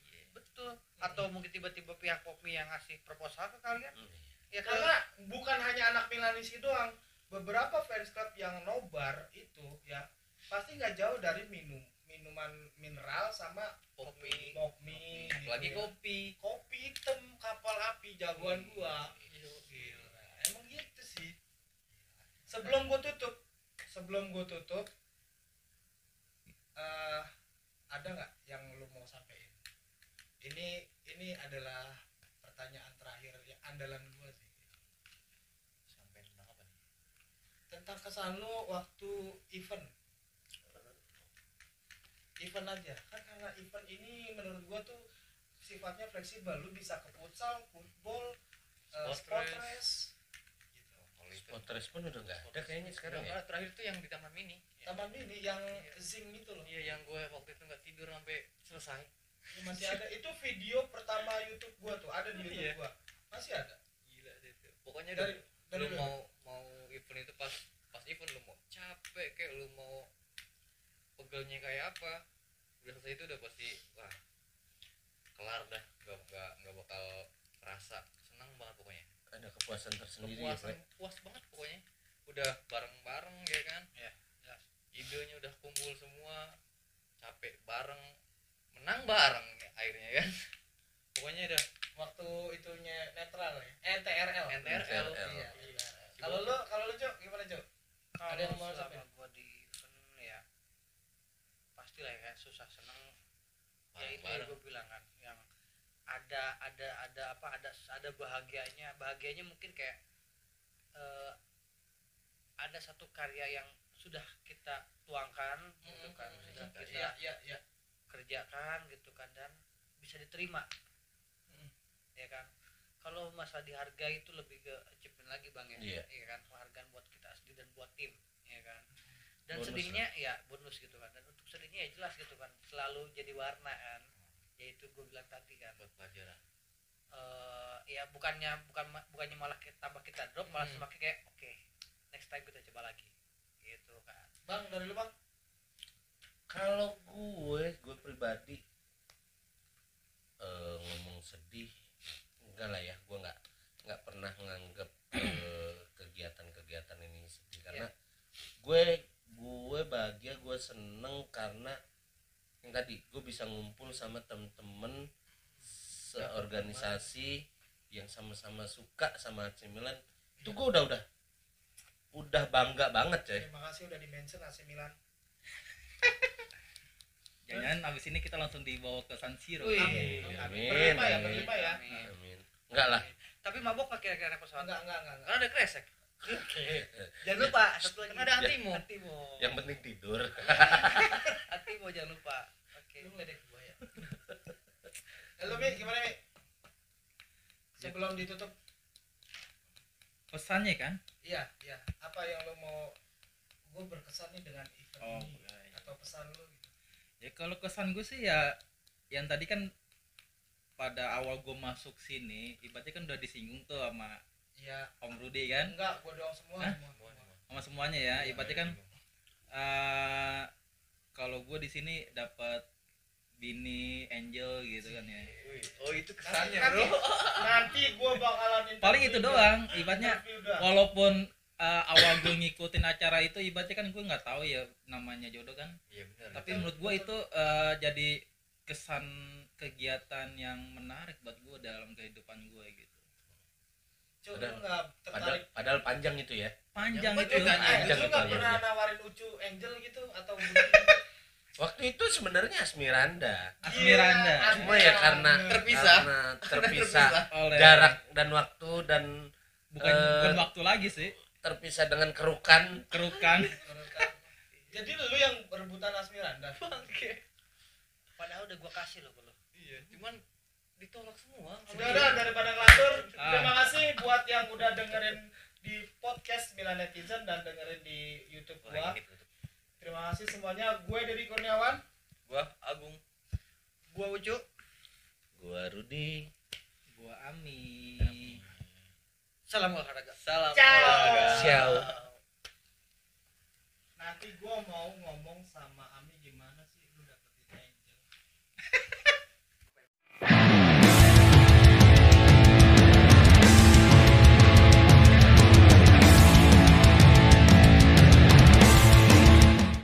Iya, betul. Atau mungkin tiba-tiba pihak Popmi yang ngasih proposal ke kalian. Hmm. ya karena bukan hanya anak Milanisi doang beberapa fans club yang nobar itu ya pasti nggak jauh dari minum minuman mineral sama kopi kopi lagi gitu ya. kopi. Kopi hitam kapal api jagoan gua. Gila, emang gitu sih. Sebelum gua tutup sebelum gua tutup eh ada nggak yang lu mau sampaikan? Ini ini adalah pertanyaan terakhir yang andalan gua sih. Sampai tentang apa nih? Tentang kesan lu waktu event. Event aja. Kan karena event ini menurut gua tuh sifatnya fleksibel. Lu bisa ke futsal football uh, Sport sport race. race Spotres pun udah nggak ada kayaknya sekarang ya. Terakhir tuh yang di taman mini. Taman mini yang zing itu loh. Iya yang gue waktu itu nggak tidur sampai selesai. Ini masih ada. Itu video pertama YouTube gua tuh. Ada di YouTube Iya. gua. Masih ada? Gila itu. Pokoknya dari dari, dari lu mau mau event itu pas pas event lu mau capek kayak lu mau pegelnya kayak apa udah selesai itu udah pasti wah kelar dah. Nggak nggak nggak bakal kerasa ada kepuasan tersendiri ya kepuasan Pak. puas banget pokoknya udah bareng bareng ya kan Ya, jelas. idenya udah kumpul semua capek bareng menang bareng akhirnya kan pokoknya udah waktu itunya netral ya eh, NTRL NTRL NTRL. iya, iya. kalau lu kalau lu cok gimana cok kalau Ada yang mau sampai? gua di event ya pastilah ya kan susah seneng ya itu Bareng-bareng. gue bilang kan yang ada ada ada apa ada ada bahagianya. Bahagianya mungkin kayak eh, ada satu karya yang sudah kita tuangkan gitu kan sudah kita iya iya iya kerjakan gitu kan dan bisa diterima. Mm. ya kan? Kalau masalah dihargai itu lebih ke achievement lagi bang ya. Iya. ya kan? Penghargaan buat kita sendiri dan buat tim ya kan? Dan Bonus sedihnya ya bonus gitu kan. Dan untuk sedihnya ya jelas gitu kan selalu jadi warna kan yaitu gue bilang tadi kan. Buat pelajaran. Eh ya bukannya bukan bukannya malah kita tambah kita drop malah Hmm. semakin kayak oke next time kita coba lagi. Gitu kan. Bang dari lu bang? Kalau gue gue pribadi eh, ngomong sedih enggak lah ya gue nggak nggak pernah nganggap eh, kegiatan-kegiatan ini sedih. Karena gue gue bahagia gue seneng karena yang tadi gue bisa ngumpul sama temen-temen seorganisasi yang sama-sama suka sama AC Milan itu gue udah udah udah bangga banget coy terima kasih udah di mention AC Milan jangan abis ini kita langsung dibawa ke San Siro Wih. Amin, amin, berlima ya berlima ya Amin. Amin. Enggak lah. tapi mabok nggak kira-kira pesawat enggak enggak enggak, enggak. karena ada kresek jangan lupa satu lagi ada antimo antimo Yang penting tidur. antimo jangan lupa. Oke lu ngeledek gua ya. Lu Mi gimana Mi sebelum ditutup. Pesannya kan? Iya iya. Apa yang lu mau gue berkesan nih dengan event oh ini atau pesan lu gitu? Ya kalau kesan gue sih ya yang tadi kan pada awal gue masuk sini ibaratnya kan udah disinggung tuh sama iya. Om Rudi kan? Enggak gua doang semua. Hah? semua, semua. sama semuanya ya ibaratnya kan eh kalau gue di sini dapat bini angel gitu kan ya. Oh itu nanti, nanti, nanti gua bakalan paling itu doang ibaratnya dah. walaupun eh, awal gue ngikutin acara itu ibaratnya kan gue nggak tahu ya namanya jodoh kan. Iya benar. Tapi menurut gue itu eh, jadi kesan kegiatan yang menarik buat gue dalam kehidupan gue gitu. Cuk, Padahal- nggak Padahal, tertarik? padahal panjang itu ya. panjang Yang itu penting kan, panjang lu itu nggak ya, pernah nawarin Ucu Angel gitu atau? Waktu itu sebenarnya Asmiranda. Asmiranda. Iya, Cuma ya karena Terpisah. karena terpisah oleh. jarak dan waktu dan bukan eh, bukan waktu lagi sih. terpisah dengan kerukan. Kerukan. Jadi lu yang berebutan Asmiranda. Bangke padahal udah gua kasih loh kalau iya. Cuman ditolak semua. Sudah ada daripada ngelantur. Ah. terima kasih buat yang udah dengerin di podcast Milan Netizen dan dengerin di YouTube gua. Tutup. Terima kasih semuanya. Gue Dedi Kurniawan. Gua Agung. Gua ucu. Gua Rudi. Gua Ami. Salam olahraga. Salam olahraga. Ciao. nanti gue mau ngomong sama